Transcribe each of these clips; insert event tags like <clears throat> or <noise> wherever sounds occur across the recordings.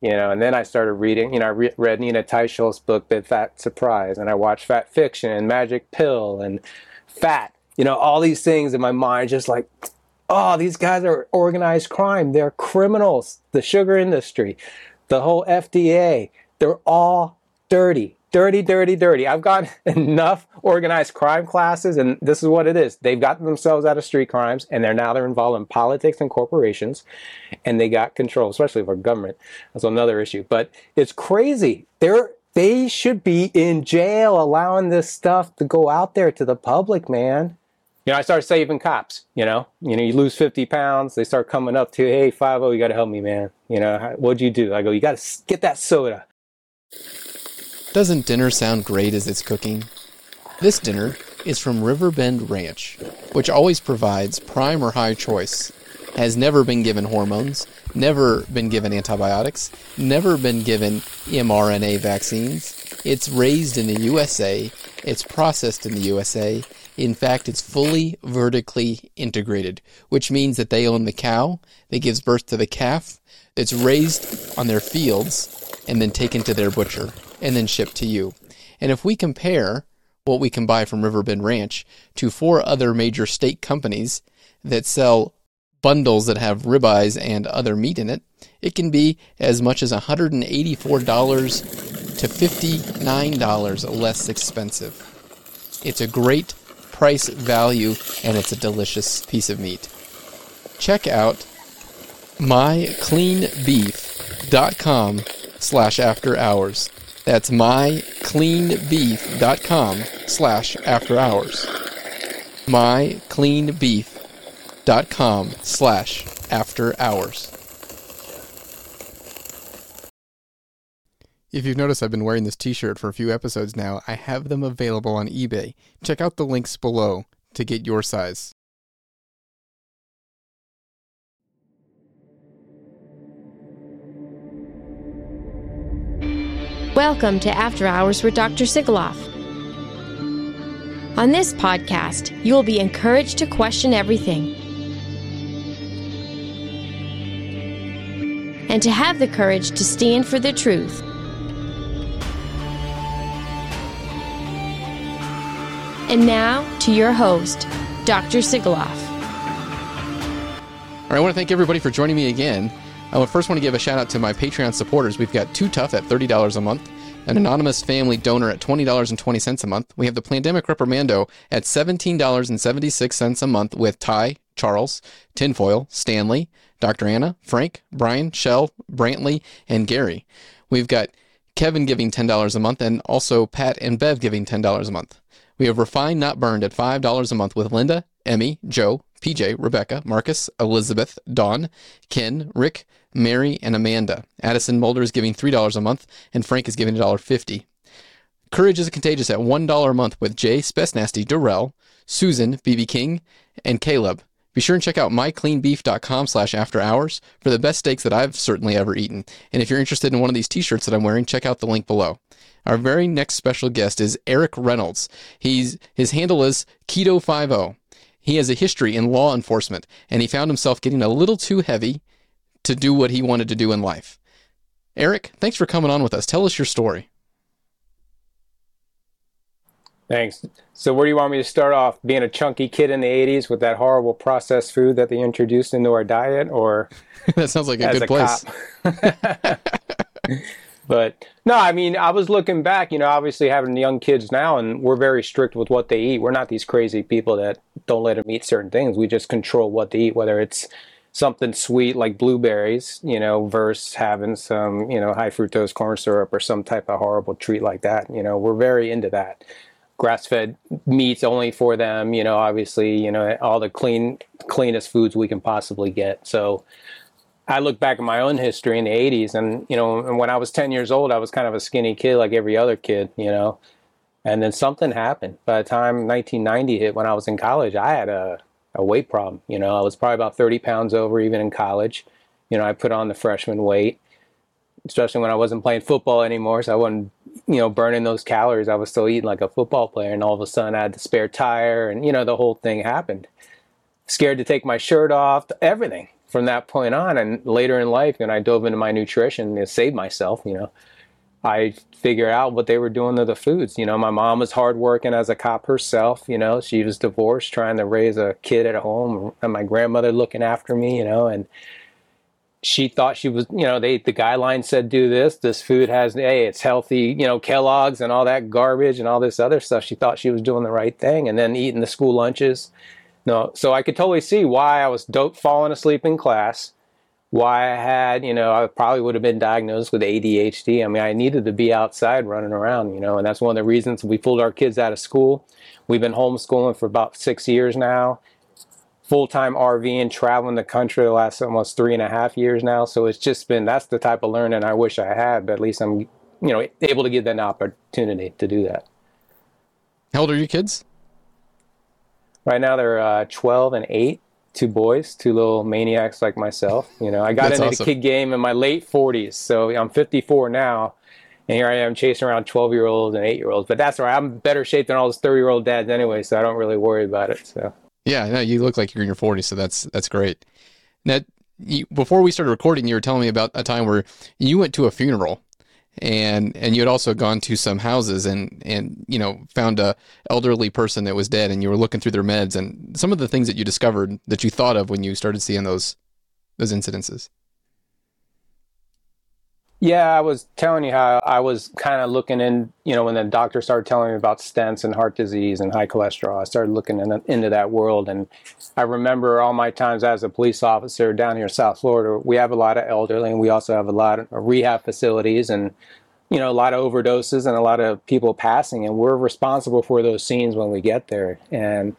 you know, and then I started reading, you know, I re- read Nina Teicholz's book, Big Fat Surprise, and I watched Fat Fiction and Magic Pill and Fat, you know, all these things in my mind, just like, oh, these guys are organized crime. They're criminals. The sugar industry, the whole FDA, they're all dirty, dirty, dirty, dirty. I've got <laughs> enough organized crime classes, and this is what it is. They've gotten themselves out of street crimes, and they're now they're involved in politics and corporations, and they got control, especially of our government. That's another issue. But it's crazy. They're they should be in jail allowing this stuff to go out there to the public, man you know, I started saving cops. You know, you know, you lose fifty pounds, they start coming up to, hey, five oh, you got to help me, man. You know, what'd you do? I go, you got to get that soda. Doesn't dinner sound great as it's cooking? This dinner is from Riverbend Ranch, which always provides prime or high choice. Has never been given hormones, never been given antibiotics, never been given mRNA vaccines. It's raised in the USA, it's processed in the USA, in fact, it's fully vertically integrated, which means that they own the cow that gives birth to the calf that's raised on their fields and then taken to their butcher and then shipped to you. And if we compare what we can buy from Riverbend Ranch to four other major steak companies that sell bundles that have ribeyes and other meat in it, it can be as much as $184 to $59 less expensive. It's a great price value and it's a delicious piece of meat. Check out mycleanbeef.com slash after hours. That's mycleanbeef.com slash after hours. mycleanbeef.com slash after hours. If you've noticed, I've been wearing this t shirt for a few episodes now. I have them available on eBay. Check out the links below to get your size. Welcome to After Hours with Dr. Sigoloff. On this podcast, you will be encouraged to question everything and to have the courage to stand for the truth And now to your host, Dr. Sigoloff. All right, I want to thank everybody for joining me again. I would first want to give a shout out to my Patreon supporters. We've got Too Tough at $30 a month, an anonymous family donor at $20.20 a month. We have the Pandemic Reprimando at $17.76 a month with Ty, Charles, Tinfoil, Stanley, Dr. Anna, Frank, Brian, Shell, Brantley, and Gary. We've got Kevin giving $10 a month and also Pat and Bev giving $10 a month. We have Refined Not Burned at $5 a month with Linda, Emmy, Joe, PJ, Rebecca, Marcus, Elizabeth, Dawn, Ken, Rick, Mary, and Amanda. Addison Mulder is giving $3 a month, and Frank is giving $1.50. Courage is Contagious at $1 a month with Jay, Spesnasty, Durrell, Susan, BB King, and Caleb. Be sure and check out mycleanbeef.com slash after hours for the best steaks that I've certainly ever eaten. And if you're interested in one of these t-shirts that I'm wearing, check out the link below. Our very next special guest is Eric Reynolds. He's his handle is Keto50. He has a history in law enforcement, and he found himself getting a little too heavy to do what he wanted to do in life. Eric, thanks for coming on with us. Tell us your story. Thanks. So, where do you want me to start off? Being a chunky kid in the 80s with that horrible processed food that they introduced into our diet, or <laughs> that sounds like a good a place. <laughs> <laughs> But no, I mean, I was looking back, you know, obviously having young kids now, and we're very strict with what they eat. We're not these crazy people that don't let them eat certain things. We just control what they eat, whether it's something sweet like blueberries, you know, versus having some, you know, high fructose corn syrup or some type of horrible treat like that. You know, we're very into that. Grass fed meats only for them, you know, obviously, you know, all the clean, cleanest foods we can possibly get. So, I look back at my own history in the 80s, and you know, and when I was 10 years old, I was kind of a skinny kid like every other kid, you know. And then something happened. By the time 1990 hit, when I was in college, I had a, a weight problem. You know, I was probably about 30 pounds over even in college. You know, I put on the freshman weight, especially when I wasn't playing football anymore. So I wasn't, you know, burning those calories. I was still eating like a football player. And all of a sudden I had the spare tire and, you know, the whole thing happened. Scared to take my shirt off, everything from that point on, and later in life, when I dove into my nutrition to save myself, you know, I figured out what they were doing to the foods. You know, my mom was hardworking as a cop herself. You know, she was divorced, trying to raise a kid at home, and my grandmother looking after me. You know, and she thought she was, you know, they the guidelines said do this. This food has, hey, it's healthy. You know, Kellogg's and all that garbage and all this other stuff. She thought she was doing the right thing, and then eating the school lunches. No, so I could totally see why I was dope falling asleep in class why I had, you know, I probably would have been diagnosed with ADHD. I mean, I needed to be outside running around, you know, and that's one of the reasons we pulled our kids out of school. We've been homeschooling for about six years now, full time RVing, traveling the country the last almost three and a half years now. So it's just been that's the type of learning I wish I had, but at least I'm, you know, able to give them an opportunity to do that. How old are your kids? Right now they're uh, 12 and 8 two boys, two little maniacs like myself. You know, I got That's into awesome. the kid game in my late 40s, so I'm 54 now, and here I am chasing around 12 year olds and eight year olds. But that's all right. I'm better shape than all those 30 year old dads anyway, so I don't really worry about it. So yeah, no, you look like you're in your 40s, so that's that's great. Now, you, before we started recording, you were telling me about a time where you went to a funeral and and you had also gone to some houses and and you know found a elderly person that was dead and you were looking through their meds and some of the things that you discovered that you thought of when you started seeing those those incidences yeah i was telling you how i was kind of looking in you know when the doctor started telling me about stents and heart disease and high cholesterol i started looking in, into that world. And i remember all my times as a police officer down here in south florida we have a lot of elderly and we also have a lot of rehab facilities and you know a lot of overdoses and a lot of people passing. And we're responsible for those scenes when we get there. And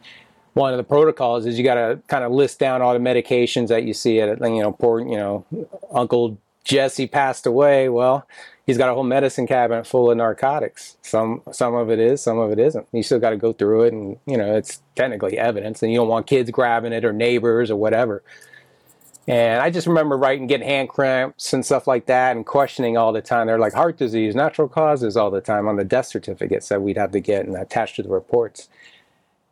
one of the protocols is you got to kind of list down all the medications that you see at you know poor you know uncle Jesse passed away. Well, he's got a whole medicine cabinet full of narcotics. Some some of it is, some of it isn't. You still got to go through it, and you know it's technically evidence, and you don't want kids grabbing it or neighbors or whatever. And I just remember writing, getting hand cramps and stuff like that, and questioning all the time. They're like heart disease, natural causes all the time on the death certificates that we'd have to get and attached to the reports.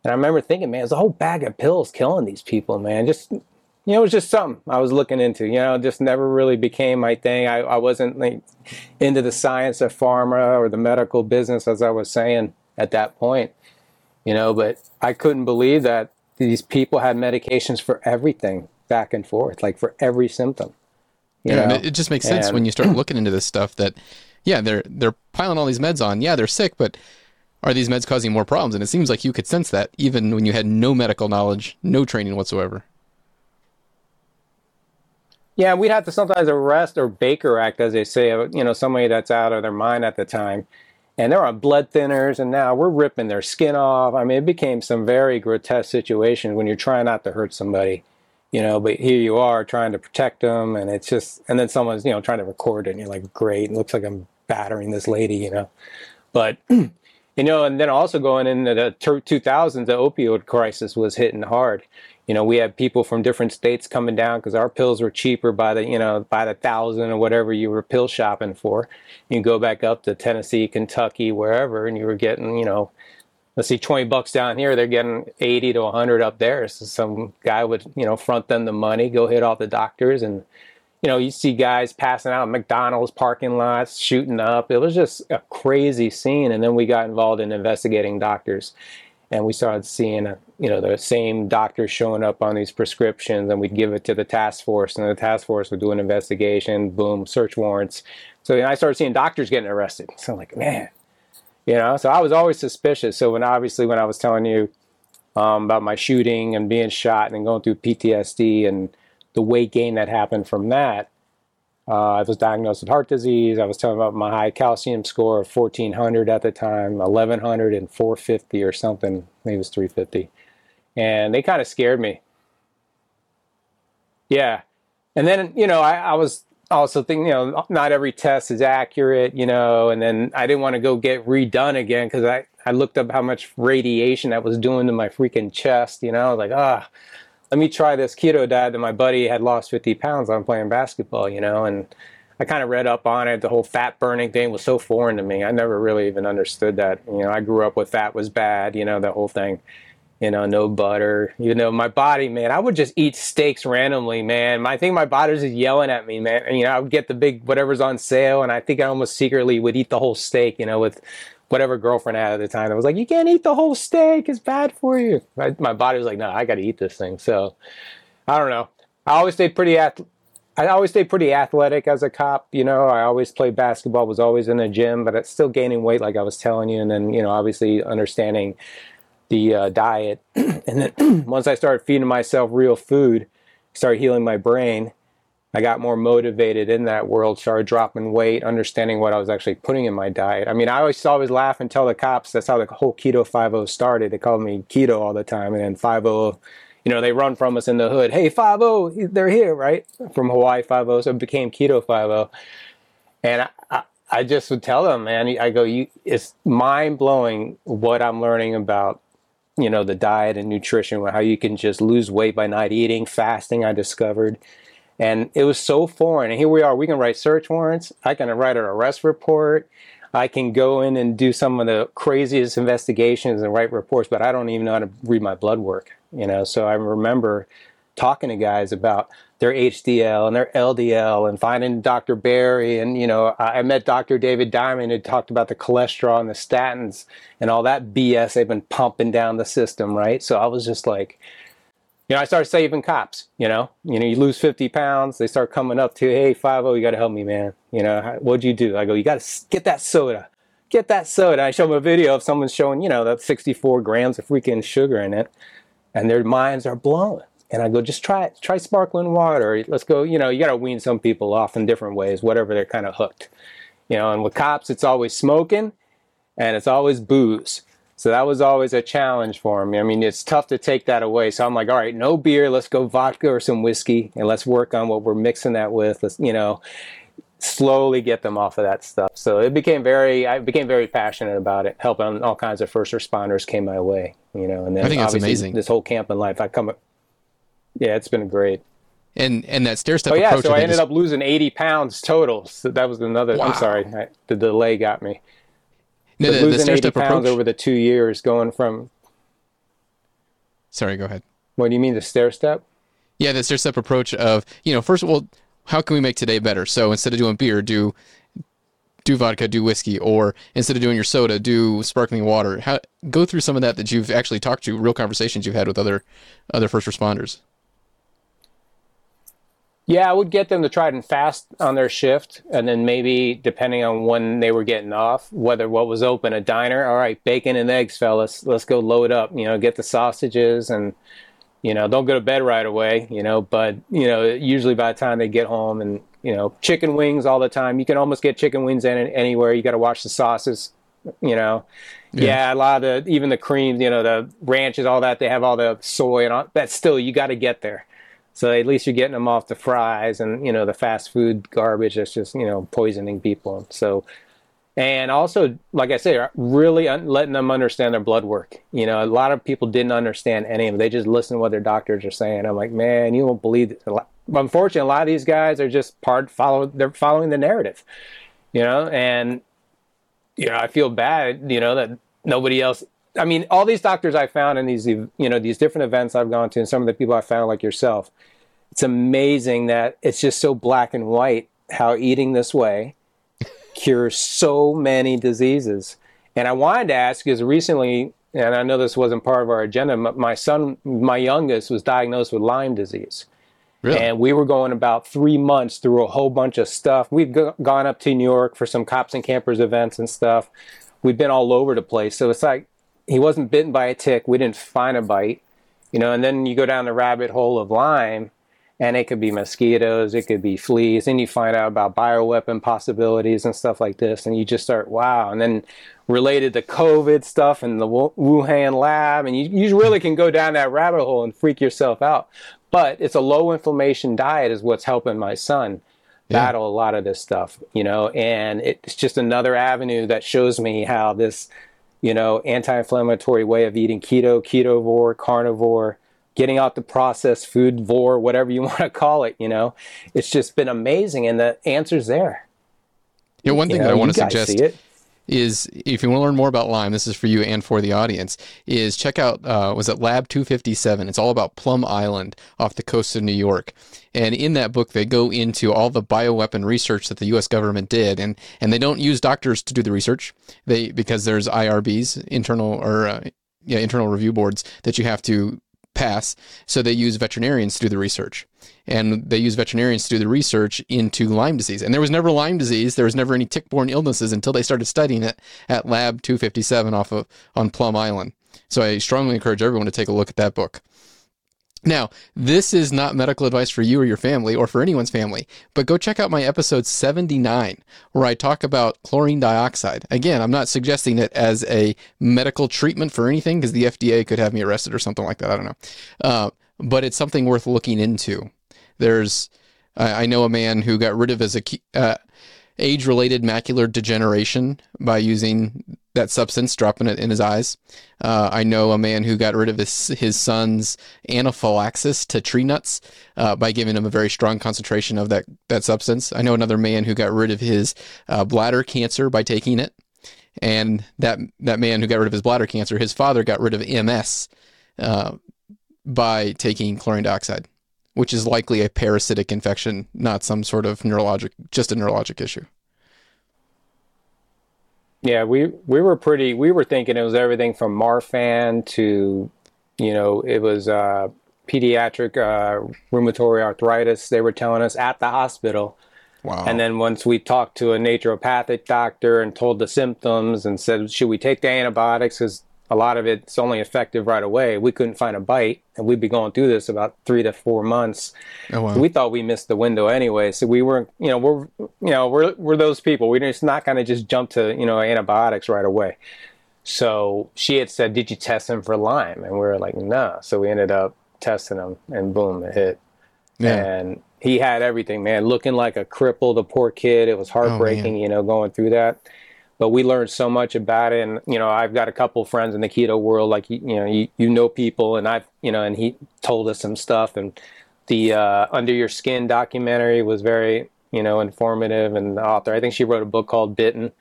And I remember thinking, man, it's a whole bag of pills killing these people, man. Just you know, it was just something I was looking into. You know, just never really became my thing. I, I wasn't like into the science of pharma or the medical business, as I was saying at that point. You know, but I couldn't believe that these people had medications for everything back and forth, like for every symptom. yeah, it just makes sense and, when you start looking into this stuff that, yeah, they're they're piling all these meds on. Yeah, they're sick, but are these meds causing more problems? And it seems like you could sense that even when you had no medical knowledge, no training whatsoever. Yeah, we'd have to sometimes arrest or Baker Act, as they say, uh, you know, somebody that's out of their mind at the time. And they're on blood thinners, and now we're ripping their skin off. I mean, it became some very grotesque situations when you're trying not to hurt somebody, you know, but here you are trying to protect them, and it's just, and then someone's, you know, trying to record it, and you're like, great, it looks like I'm battering this lady, you know. But, <clears throat> you know, and then also going into the 2000s, the opioid crisis was hitting hard you know, we had people from different states coming down because our pills were cheaper by the, you know, by the thousand or whatever you were pill shopping for. You go back up to Tennessee, Kentucky, wherever, and you were getting, you know, let's see, 20 bucks down here, they're getting 80 to 100 up there. So some guy would, you know, front them the money, go hit all the doctors. And, you know, you see guys passing out McDonald's parking lots, shooting up. It was just a crazy scene. And then we got involved in investigating doctors and we started seeing you know the same doctors showing up on these prescriptions and we'd give it to the task force and the task force would do an investigation boom search warrants. So i started seeing doctors getting arrested. So i'm like man you know so i was always suspicious. So when obviously when i was telling you um, about my shooting and being shot and going through ptsd and the weight gain that happened from that uh, I was diagnosed with heart disease. I was telling about my high calcium score of 1400 at the time, 1100 and 450 or something. Maybe it was 350. And they kind of scared me. Yeah. And then, you know, I, I was also thinking, you know, not every test is accurate, you know, and then I didn't want to go get redone again because I, I looked up how much radiation that was doing to my freaking chest, you know, like, ah, let me try this keto diet that my buddy had lost 50 pounds on playing basketball, you know, and I kind of read up on it. The whole fat burning thing was so foreign to me. I never really even understood that. You know, I grew up with fat was bad, you know, the whole thing. you know, no butter. You know, my body, man, I would just eat steaks randomly, man. I think my body was just yelling at me, man. And, you know, I would get the big whatever's on sale, and I think I almost secretly would eat the whole steak, you know, with whatever girlfriend I had at the time. I was like, you can't eat the whole steak; it's bad for you. I, my body was like, no, I got to eat this thing. So, I don't know. I always stayed pretty ath- I always stayed pretty athletic as a cop. You know, I always played basketball, was always in the gym, but it's still gaining weight, like I was telling you, and then you know, obviously understanding the uh, diet. <clears throat> and then <clears throat> once I started feeding myself real food, started healing my brain. I got more motivated in that world, started dropping weight, understanding what I was actually putting in my diet. I mean, I always always laugh and tell the cops that's how the whole keto 50 started. They called me keto all the time, and then 50, you know, they run from us in the hood. Hey, 50, they're here, right? From Hawaii Five-0, so it became keto 50. And I, I, I just would tell them, man, I go, you, it's mind blowing what I'm learning about you know the diet and nutrition how you can just lose weight by not eating fasting i discovered and it was so foreign and here we are we can write search warrants i can write an arrest report i can go in and do some of the craziest investigations and write reports but i don't even know how to read my blood work you know so i remember talking to guys about their HDL and their LDL and finding Dr. Berry. And, you know, I met Dr. David Diamond who talked about the cholesterol and the statins and all that BS they've been pumping down the system, right? So I was just like, you know, I started saving cops, you know, you know, you lose 50 pounds, they start coming up to, hey, 5 you got to help me, man. You know, what'd you do? I go, you got to get that soda. Get that soda. I show them a video of someone showing, you know, that 64 grams of freaking sugar in it, and their minds are blown and I go, just try it. Try sparkling water. Let's go. You know, you got to wean some people off in different ways, whatever they're kind of hooked. You know, and with cops, it's always smoking, and it's always booze. So that was always a challenge for me. I mean, it's tough to take that away. So I'm like, all right, no beer. Let's go vodka or some whiskey, and let's work on what we're mixing that with. Let's, you know, slowly get them off of that stuff. So it became very, I became very passionate about it. Helping all kinds of first responders came my way. You know, and then I think that's amazing. This whole camp in life, I come yeah, it's been great. And and that stair step. Oh yeah, so I, I ended is... up losing eighty pounds total. So that was another. Wow. I'm sorry, I, the delay got me. No, the, losing the eighty pounds approach... over the two years, going from. Sorry, go ahead. What do you mean the stair step? Yeah, the stair step approach of you know first of all, how can we make today better? So instead of doing beer, do do vodka, do whiskey, or instead of doing your soda, do sparkling water. How, go through some of that that you've actually talked to, real conversations you've had with other other first responders. Yeah, I would get them to try it and fast on their shift, and then maybe depending on when they were getting off, whether what was open, a diner. All right, bacon and eggs, fellas. Let's go load up. You know, get the sausages, and you know, don't go to bed right away. You know, but you know, usually by the time they get home, and you know, chicken wings all the time. You can almost get chicken wings in anywhere. You got to watch the sauces. You know, yeah. yeah. a lot of the even the creams. You know, the ranches, all that. They have all the soy and all that. Still, you got to get there so at least you're getting them off the fries and you know the fast food garbage that's just you know poisoning people. So and also like i said uh, really un- letting them understand their blood work. You know a lot of people didn't understand any of it. They just listen to what their doctors are saying. I'm like man you won't believe it unfortunately a lot of these guys are just part follow they're following the narrative you know and you know i feel bad you know that nobody else i mean all these doctors i found in these you know these different events i've gone to and some of the people i found like yourself it's amazing that it's just so black and white how eating this way cures so many diseases. And I wanted to ask because recently, and I know this wasn't part of our agenda, but my son, my youngest, was diagnosed with Lyme disease. Really? And we were going about three months through a whole bunch of stuff. We've g- gone up to New York for some cops and campers events and stuff. We've been all over the place. So it's like he wasn't bitten by a tick. We didn't find a bite, you know. And then you go down the rabbit hole of Lyme, and it could be mosquitoes, it could be fleas, and you find out about bioweapon possibilities and stuff like this, and you just start wow, and then related to COVID stuff and the Wuhan lab, and you, you really can go down that rabbit hole and freak yourself out. But it's a low inflammation diet is what's helping my son yeah. battle a lot of this stuff, you know, and it's just another avenue that shows me how this, you know, anti-inflammatory way of eating keto, ketovore, carnivore getting out the processed food vor whatever you <laughs> want to call it you know? It's just been amazing and the answer's there. You know one thing you know, that i want to suggest is if you want to learn more about Lyme, this is for you and for the audience, is check out, uh, was it Lab 257? It's all about Plum Island off the coast of New York. And in that book, they go into all the bioweapon research that the U.S. government did, and, and they don't use doctors to do the research. They because there's IRBs, internal or uh, yeah, internal review boards that you have to pass. So they use veterinarians to do the research. And they use veterinarians to do the research into Lyme disease. And there was never Lyme disease. There was never any tick-borne illnesses until they started studying it at Lab 257 off of on Plum Island. So I strongly encourage everyone to take a look at that book. Now, this is not medical advice for you or your family or for anyone's family, but go check out my episode 79 where I talk about chlorine dioxide. Again, I'm not suggesting it as a medical treatment for anything because the FDA could have me arrested or something like that. I don't know. Uh, but it's something worth looking into. There's, I, I know a man who got rid of his uh, age related macular degeneration by using that substance, dropping it in his eyes. Uh, I know a man who got rid of his, his son's anaphylaxis to tree nuts uh, by giving him a very strong concentration of that, that substance. I know another man who got rid of his uh, bladder cancer by taking it. And that, that man who got rid of his bladder cancer, his father got rid of MS uh, by taking chlorine dioxide, which is likely a parasitic infection, not some sort of neurologic, just a neurologic issue. Yeah, we we were pretty. We were thinking it was everything from Marfan to, you know, it was uh, pediatric uh, rheumatoid arthritis. They were telling us at the hospital. Wow. And then once we talked to a naturopathic doctor and told the symptoms and said, should we take the antibiotics? Because a lot of it's only effective right away. We couldn't find a bite, and we'd be going through this about three to four months. Oh, wow. so we thought we missed the window anyway. So we weren't, you know, we're, you know, we're we're those people. We're just not going to just jump to, you know, antibiotics right away. So she had said, "Did you test him for Lyme?" And we were like, "No." Nah. So we ended up testing him, and boom, it hit. Yeah. And he had everything, man, looking like a cripple. The poor kid. It was oh, heartbreaking, oh, you know, going through that but we learned so much about it. And you know i've got a couple friends in the keto world like you, know you, you know people and i've you know and he told us some stuff and the uh, under our skin documentary was very you know informative and the author i think she wrote a book called bitten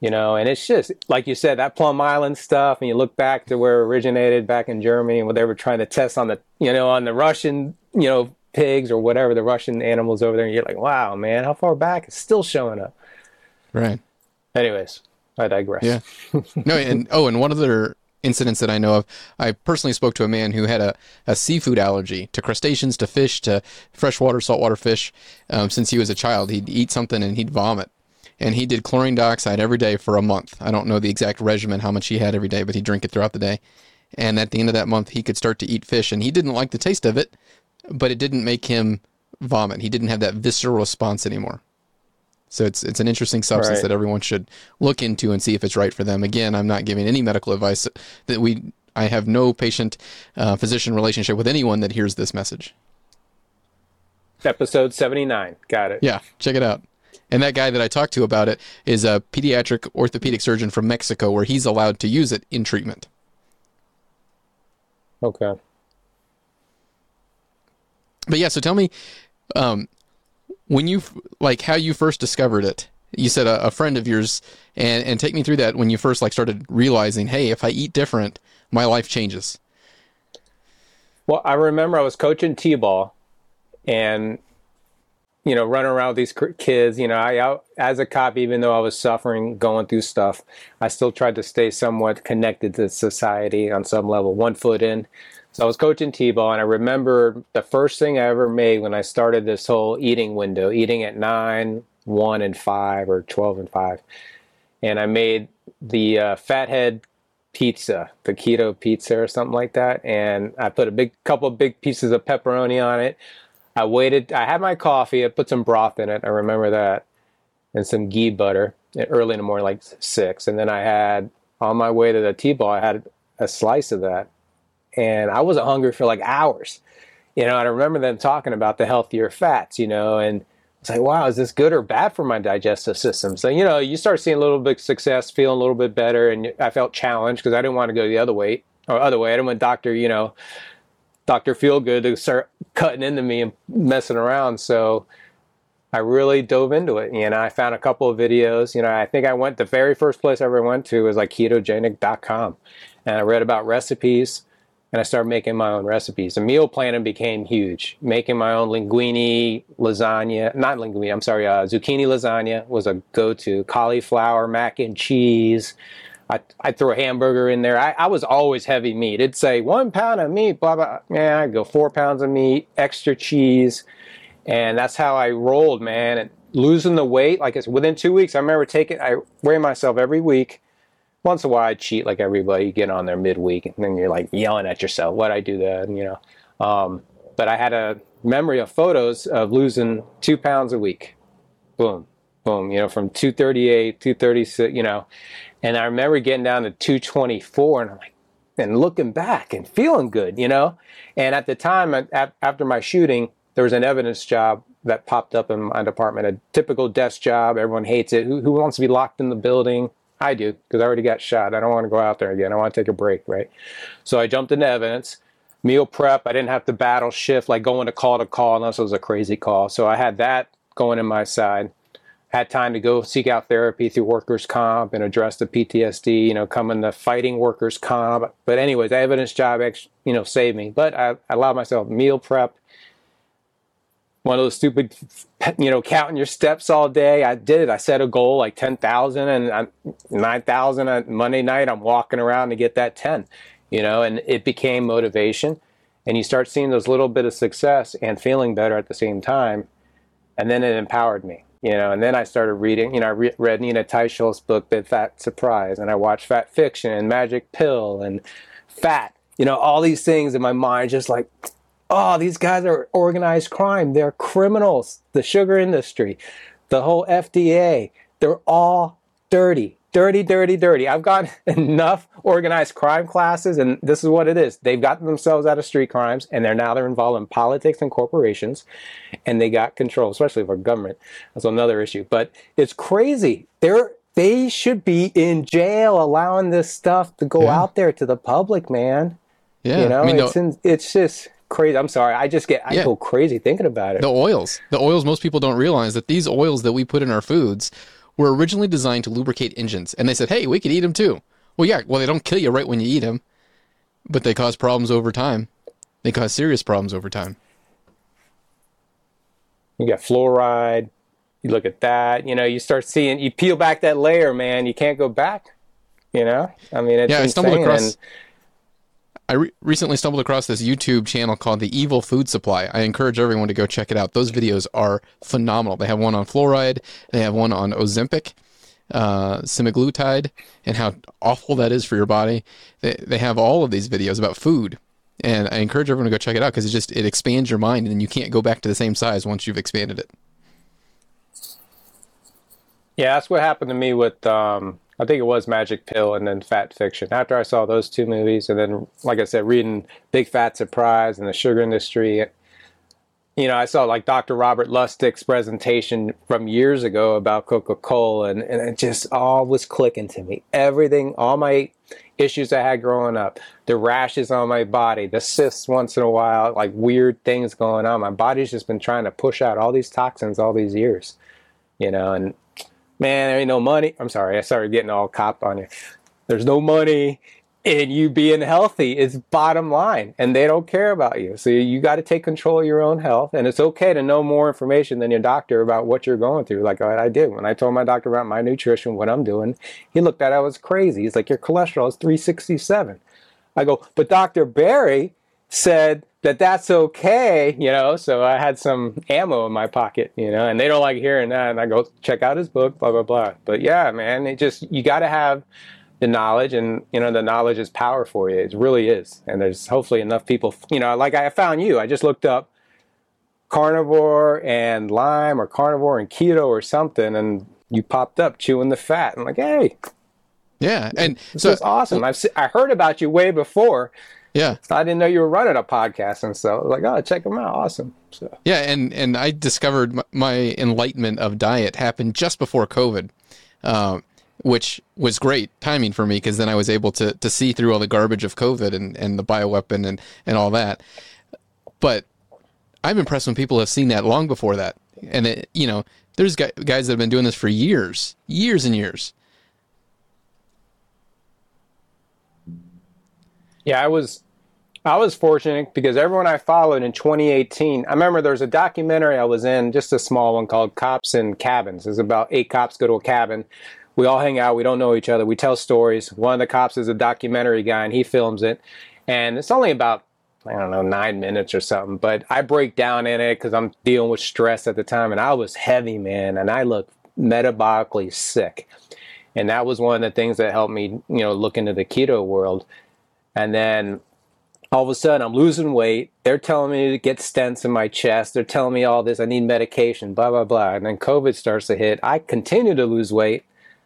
you know and it's just like you said that plum island stuff and you look back to where it originated back in germany and what they were trying to test on the you know on the russian you know pigs or whatever the russian animals over there and you're like wow man how far back? It's still showing up. Right Anyways, I digress. Yeah. <laughs> no, and oh, and one other incidents that I know of, I personally spoke to a man who had a, a seafood allergy to crustaceans, to fish, to freshwater, saltwater fish. Um, since he was a child, he'd eat something and he'd vomit. And he did chlorine dioxide every day for a month. I don't know the exact regimen, how much he had every day, but he'd drink it throughout the day. And at the end of that month, he could start to eat fish. And he didn't like the taste of it, but it didn't make him vomit. He didn't have that visceral response anymore. So it's it's an interesting substance right. that everyone should look into and see if it's right for them. Again, I'm not giving any medical advice that we I have no patient uh, physician relationship with anyone that hears this message. Episode 79. Got it. Yeah, check it out. And that guy that I talked to about it is a pediatric orthopedic surgeon from Mexico where he's allowed to use it in treatment. Okay. But yeah, so tell me, um, when you like how you first discovered it you said a, a, friend of yours and and take me through that when you first like started realizing hey if i eat different my life changes. Well i remember i was coaching t-ball and you know running around with these kids you know i as a cop even though i was suffering going through stuff i still tried to stay somewhat connected to society on some level one foot in so I was coaching T-ball, and I remember the first thing I ever made when I started this whole eating window, eating at nine, one, and five, or twelve and five, and I made the uh, Fathead pizza, the keto pizza or something like that, and I put a big couple of big pieces of pepperoni on it. I waited. I had my coffee. I put some broth in it. I remember that, and some ghee butter early in the morning, like six. And then I had on my way to the T-ball, I had a slice of that and I wasn't hungry for like hours. You know, and I remember them talking about the healthier fats, you know, and it's like, wow, is this good or bad for my digestive system? So, you know, you start seeing a little bit of success, feeling a little bit better, and I felt challenged because I didn't want to go the other way or other way. I didn't want doctor, you know, Doctor Feelgood to start cutting into me and messing around. So I really dove into it. Know, I found a couple of videos. You know, I think I went the very first place I ever went to was like ketogenic.com, and I read about recipes, and I started making my own recipes. The meal planning became huge. Making my own linguine, lasagna, not linguine. I'm sorry, uh, zucchini lasagna was a go-to. Cauliflower mac and cheese. I, I'd throw a hamburger in there. I, I was always heavy meat. It'd say one pound of meat, blah, blah. Yeah, I'd go four pounds of meat, extra cheese and that's how I rolled, man. And losing the weight, like it's within two weeks. I remember taking, I weigh myself every week. Once in a while, I cheat like everybody. Get on there midweek, and then you're like yelling at yourself, "Why'd I do that?" You know. Um, but I had a memory of photos of losing two pounds a week. Boom, boom. You know, from 238, 236. You know, and I remember getting down to 224, and I'm like, and looking back and feeling good. You know, and at the time, after my shooting there was an evidence job that popped up in my department, a typical desk job. Everyone hates it. Who, who wants to be locked in the building? I do, because I already got shot. I don't want to go out there again. I want to take a break, right? So I jumped into evidence. Meal prep, I didn't have to battle shift, like going to call to call unless it was a crazy call. So I had that going in my side. Had time to go seek out therapy through workers' comp and address the PTSD, you know, coming to fighting workers' comp. But anyways, evidence job, you know, saved me. But I, I allowed myself meal prep, one of those stupid, you know, counting your steps all day. I did it. I set a goal like 10,000 and 9,000 on Monday night. I'm walking around to get that 10, you know, and it became motivation. And you start seeing those little bit of success and feeling better at the same time. And then it empowered me, you know, and then I started reading, you know, I re- read Nina Teicholz's book, The Fat Surprise, and I watched Fat Fiction and Magic Pill and Fat, you know, all these things in my mind, just like, oh, these guys are organized crime. They're criminals. The sugar industry, the whole FDA, they're all dirty, dirty, dirty, dirty. I've got <laughs> enough organized crime classes, and this is what it is. They've gotten themselves out of street crimes, and they're now they're involved in politics and corporations, and they got control, especially of our government. That's another issue. But it's crazy. They're they should be in jail allowing this stuff to go yeah. out there to the public, man. Yeah, you know, I mean, it's, in, it's just crazy. I'm sorry. I just get I yeah. go crazy thinking about it. The oils, the oils. Most people don't realize that these oils that we put in our foods were originally designed to lubricate engines, and they said, "Hey, we could eat them too." Well, yeah. Well, they don't kill you right when you eat them, but they cause problems over time. They cause serious problems over time. You got fluoride. You look at that. You know, you start seeing. You peel back that layer, man. You can't go back. You know, I mean, it's yeah. I stumbled across. And, I re- recently stumbled across this YouTube channel called The Evil Food Supply. I encourage everyone to go check it out. Those videos are phenomenal. They have one on fluoride, they have one on Ozempic, uh, semaglutide, and how awful that is for your body. They, they have all of these videos about food. And I encourage everyone to go check it out because it just it expands your mind and you can't go back to the same size once you've expanded it. Yeah, that's what happened to me with um, I think it was Magic Pill and then Fat Fiction. After I saw those two movies, and then, like I said, reading Big Fat Surprise and the sugar industry, you know, I saw like Dr. Robert Lustig's presentation from years ago about Coca Cola, and, and it just all was clicking to me. Everything, all my issues I had growing up, the rashes on my body, the cysts once in a while, like weird things going on. My body's just been trying to push out all these toxins all these years, you know, and man, there ain't no money. I'm sorry, I started getting all cop on you. There's no money in you being healthy is bottom line, and they don't care about you. So you got to take control of your own health, and it's okay to know more information than your doctor about what you're going through. Like I did when I told my doctor about my nutrition, what I'm doing. He looked at it, I was crazy. He's like, your cholesterol is 367. I go, but Dr. Berry said that that's okay, you know. So I had some ammo in my pocket, you know, and they don't like hearing that. And I go check out his book, blah blah blah. But yeah, man, it just you got to have the knowledge, and you know, the knowledge is power for you. It really is. And there's hopefully enough people, you know, like I found you. I just looked up carnivore and Lyme, or carnivore and keto, or something, and you popped up chewing the fat. I'm like, hey. Yeah, and this so is awesome. I've I heard about you way before, yeah. I didn't know you were running a podcast and so I was like, oh, check them out. Awesome. So. Yeah. And, and I discovered my enlightenment of diet happened just before COVID, um, which was great timing for me because then I was able to, to see through all the garbage of COVID and, and the bioweapon and, and all that. But I'm impressed when people have seen that long before that. and it, you know, there's guys that have been doing this for years, years and years. Yeah, I was I was fortunate because everyone I followed in 2018, I remember there was a documentary I was in, just a small one called Cops in Cabins. It's about eight cops go to a cabin. We all hang out, we don't know each other, we tell stories. One of the cops is a documentary guy and he films it. And it's only about, I don't know, nine minutes or something, but I break down in it because I'm dealing with stress at the time and I was heavy, man, and I looked metabolically sick. And that was one of the things that helped me, you know, look into the keto world. And then all of a sudden I'm losing weight. They're telling me to get stents in my chest. They're telling me all this. I need medication, blah, blah, blah. And then COVID starts to hit. I continue to lose weight.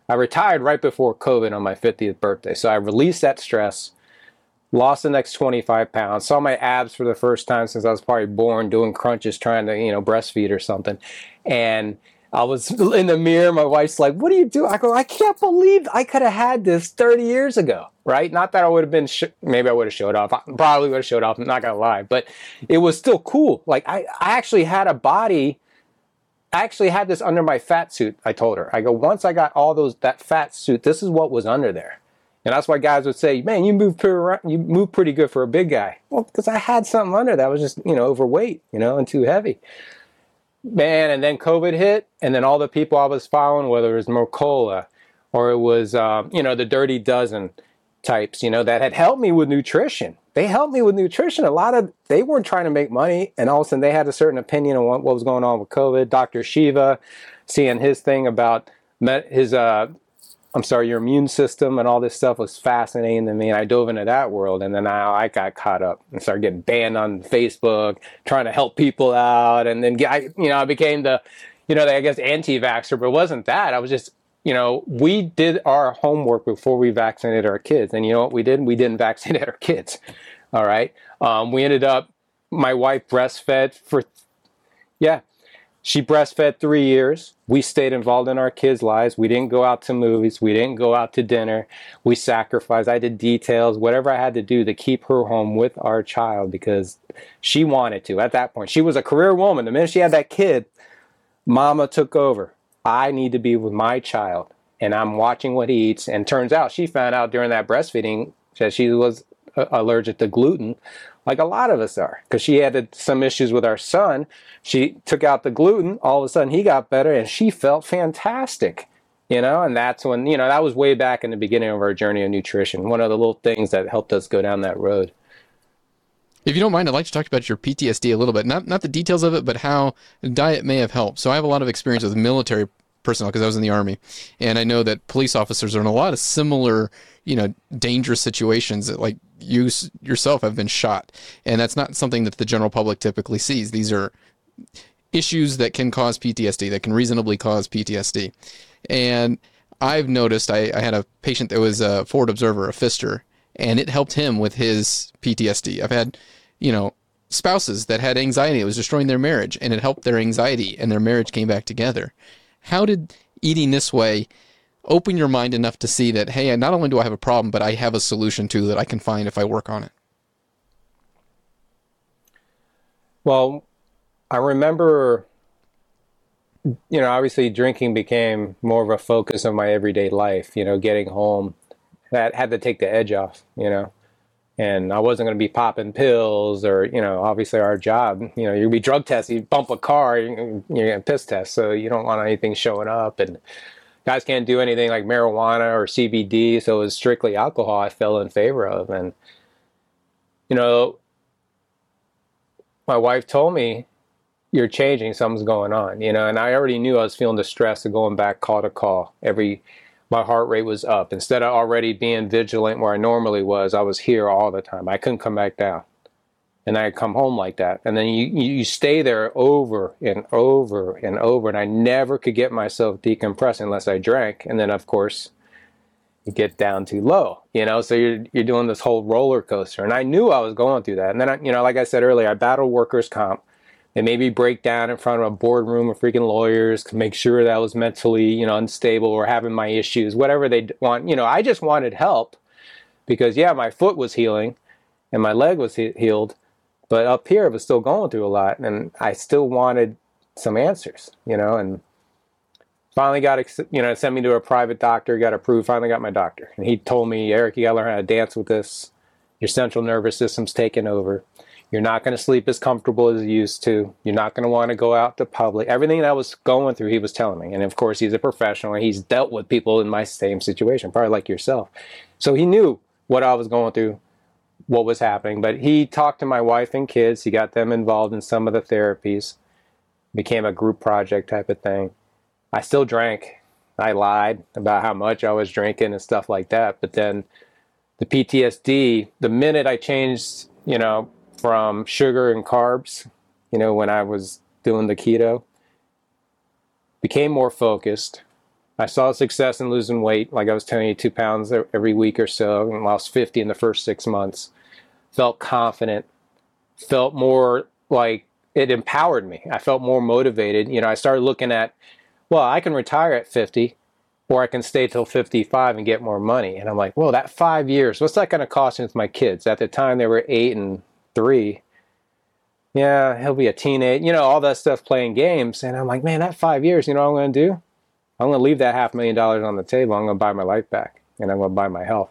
I retired right before COVID on my 50th birthday. So I released that stress, lost the next 25 pounds, saw my abs for the first time since I was probably born doing crunches trying to, you know, breastfeed or something. And I was <laughs> in the mirror. My wife's like, "What are you doing?" I go, "I can't believe I could have had this 30 years ago." Right? Not that I would have been. Sh- maybe I would have showed off. I probably would have showed off. I'm not gonna lie, but it was still cool. Like I, I actually had a body. I actually had this under my fat suit. I told her. I go, once I got all those that fat suit, this is what was under there. And that's why guys would say, "Man, you move pretty, you move pretty good for a big guy." Well, because I had something under that was just you know overweight, you know, and too heavy man, and then COVID hit, and then all the people I was following, whether it was Mercola or it was, um, you know, the Dirty Dozen types, you know, that had helped me with nutrition. They helped me with nutrition. A lot of they weren't trying to make money, and all of a sudden they had a certain opinion on what, what was going on with COVID. Dr. Shiva, seeing his thing about his uh, I'm sorry, your immune system and all this stuff was fascinating to me. And I dove into that world. And then I, I got caught up and started getting banned on Facebook, trying to help people out. And then I, you know, I became the, you know, I guess anti-vaxxer, but it wasn't that. I was just, you know, we did our homework before we vaccinated our kids. And you know what we did? We didn't <laughs> vaccinate our kids. All right. Um, we ended up, my wife breastfed for, yeah, she breastfed three years. We stayed involved in our kids' lives. We didn't go out to movies. We didn't go out to dinner. We sacrificed. I did details, whatever I had to do to keep her home with our child because she wanted to at that point. She was a career woman. The minute she had that kid, mama took over. I need to be with my child. And I'm watching what he eats. And turns out she found out during that breastfeeding that she was allergic to gluten like a lot of us are, because she had some issues with our son. She took out the gluten. All of a sudden, he got better, and she felt fantastic. You know, and that's when you know that was way back in the beginning of our journey of nutrition. One of the little things that helped us go down that road. If you don't mind, I'd like to talk about your PTSD a little bit. Not not the details of it, but how diet may have helped. So I have a lot of experience with military personnel because I was in the army, and I know that police officers are in a lot of similar, you know, dangerous situations. That like you yourself have been shot, and that's not something that the general public typically sees. These are issues that can cause PTSD, that can reasonably cause PTSD, and I've noticed. I, I had a patient that was a forward observer, a fister, and it helped him with his PTSD. I've had, you know, spouses that had anxiety. It was destroying their marriage, and it helped their anxiety, and their marriage came back together. How did eating this way open your mind enough to see that, hey, not only do I have a problem, but I have a solution too that I can find if I work on it? Well, I remember, you know, obviously drinking became more of a focus of my everyday life, you know, getting home. That had to take the edge off, you know and I wasn't going to be popping pills or, you know, obviously our job, you know, you'd be drug tested, you bump a car, you're getting piss test. So you don't want anything showing up. And guys can't do anything like marijuana or CBD. So it was strictly alcohol I fell in favor of. And, you know, my wife told me, you're changing, something's going on, you know, and I already knew I was feeling the stress of going back call to call every my heart rate was up. Instead of already being vigilant where I normally was, I was here all the time. I couldn't come back down. And I'd come home like that. And then you, you stay there over and over and over. And I never could get myself decompressed unless I drank. And then, of course, you get down too low, you know? So you're, you're doing this whole roller coaster. And I knew I was going through that. And then, I, you know, like I said earlier, I battled workers' comp. They maybe break down in front of a boardroom of freaking lawyers to make sure that I was mentally, you know, unstable or having my issues, whatever they want. You know, I just wanted help because, yeah, my foot was healing and my leg was he- healed, but up here I was still going through a lot, and I still wanted some answers, you know, and finally got, you know, sent me to a private doctor, got approved, finally got my doctor. And he told me, Eric, you got to learn how to dance with this. Your central nervous system's taken over. You're not going to sleep as comfortable as you used to. You're not going to want to go out to public. Everything that I was going through, he was telling me. And of course, he's a professional and he's dealt with people in my same situation, probably like yourself. So he knew what I was going through, what was happening. But he talked to my wife and kids. He got them involved in some of the therapies, became a group project type of thing. I still drank. I lied about how much I was drinking and stuff like that. But then the PTSD, the minute I changed, you know, from sugar and carbs, you know, when I was doing the keto, became more focused. I saw success in losing weight, like I was telling you, two pounds every week or so, and lost 50 in the first six months. Felt confident, felt more like it empowered me. I felt more motivated. You know, I started looking at, well, I can retire at 50 or I can stay till 55 and get more money. And I'm like, well, that five years, what's that going to cost me with my kids? At the time, they were eight and three. Yeah, he'll be a teenage, you know, all that stuff playing games. And I'm like, man, that five years, you know what I'm going to do? I'm going to leave that half million dollars on the table. I'm going to buy my life back and I'm going to buy my health.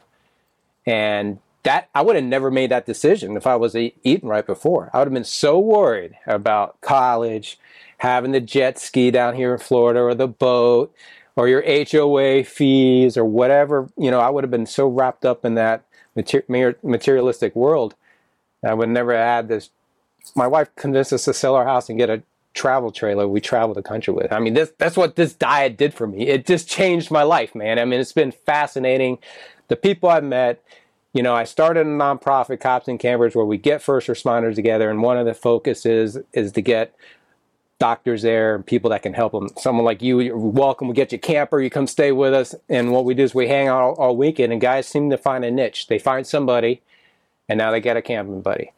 And that, I would have never made that decision if I was eating right before. I would have been so worried about college, having the jet ski down here in Florida or the boat or your HOA fees or whatever. You know, I would have been so wrapped up in that materialistic world I would never add this. My wife convinced us to sell our house and get a travel trailer we travel the country with. I mean, this that's what this diet did for me. It just changed my life, man. I mean, it's been fascinating. The people I've met, you know, I started a nonprofit, Cops and Campers, where we get first responders together, and one of the focuses is to get doctors there and people that can help them. Someone like you, you're welcome. We get you camper, you come stay with us, and what we do is we hang out all, all weekend. And guys seem to find a niche. They find somebody and now they get a camping buddy,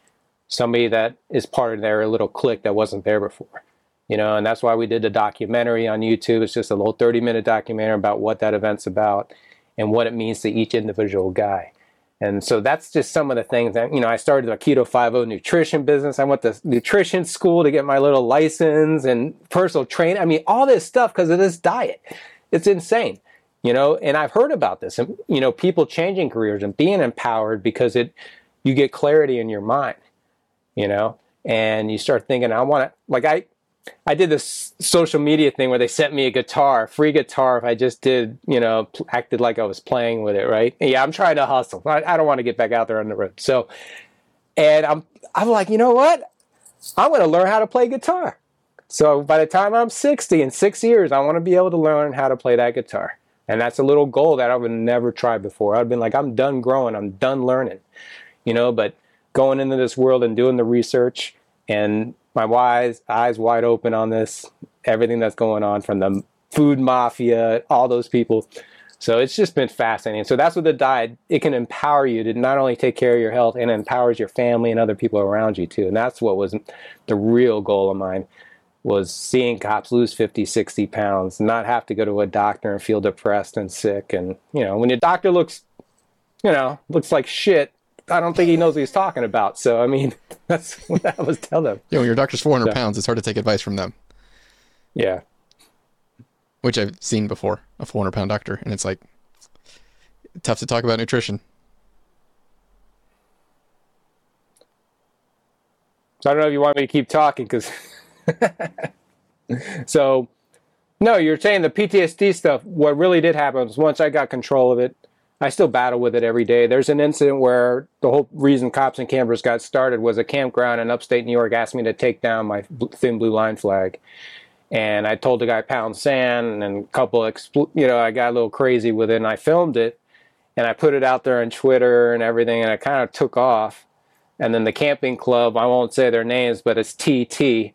somebody that is part of their little clique that wasn't there before. You know, and that's why we did the documentary on YouTube. It's just a little 30 minute documentary about what that event's about and what it means to each individual guy. And so that's just some of the things that, you know, I started a Keto Five-0 nutrition business. I went to nutrition school to get my little license and personal training. I mean, all this stuff because of this diet. It's insane, you know, and I've heard about this and, you know, people changing careers and being empowered because it you get clarity in your mind, you know, and you start thinking, I want to, like, I, I did this social media thing where they sent me a guitar, free guitar, if I just did, you know, acted like I was playing with it, right? And yeah, I'm trying to hustle. I, I don't want to get back out there on the road. So, and I'm, I'm like, you know what? I'm going to learn how to play guitar. So by the time I'm 60 in six years, I want to be able to learn how to play that guitar. And that's a little goal that I would never try before. I've been like, I'm done growing. I'm done learning you know, but going into this world and doing the research and my wise eyes wide open on this, everything that's going on from the food mafia, all those people. So it's just been fascinating. So that's what the diet, it can empower you to not only take care of your health and empowers your family and other people around you too. And that's what was the real goal of mine was seeing cops lose 50, 60 pounds, not have to go to a doctor and feel depressed and sick. And, you know, when your doctor looks, you know, looks like shit, I don't think he knows what he's talking about. So I mean, <laughs> that's what I was telling him. Yeah, when your doctor's 400 so, pounds, it's hard to take advice from them. Yeah. Which I've seen before, a 400 pound doctor, and it's like tough to talk about nutrition. So I don't know if you want me to keep talking because. <laughs> so, no, you're saying the PTSD stuff. What really did happen was once I got control of it, I still battle with it every day. There's an incident where the whole reason cops and campers got started was a campground in upstate New York asked me to take down my thin blue line flag. And I told the guy pound sand and a couple, expl- you know, I got a little crazy with it and I filmed it and I put it out there on Twitter and everything and it kind of took off. And then the camping club, I won't say their names, but it's TT.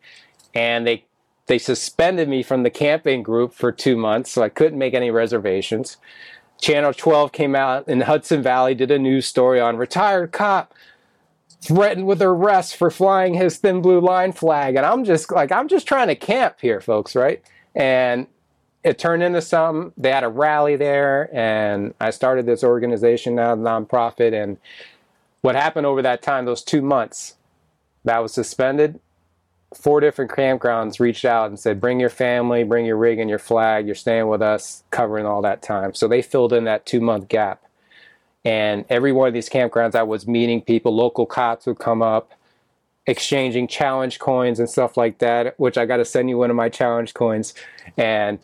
And they they suspended me from the camping group for two months, so I couldn't make any reservations. Channel 12 came out in Hudson Valley, did a news story on retired cop threatened with arrest for flying his thin blue line flag. And I'm just like, I'm just trying to camp here, folks, right? And it turned into something. They had a rally there, and I started this organization now, nonprofit. And what happened over that time, those two months that was suspended, four different campgrounds reached out and said, "Bring your family, bring your rig and your flag. You're staying with us, covering all that time." So they filled in that two month gap. And every one of these campgrounds, I was meeting people. Local cops would come up, exchanging challenge coins and stuff like that. Which I got to send you one of my challenge coins, and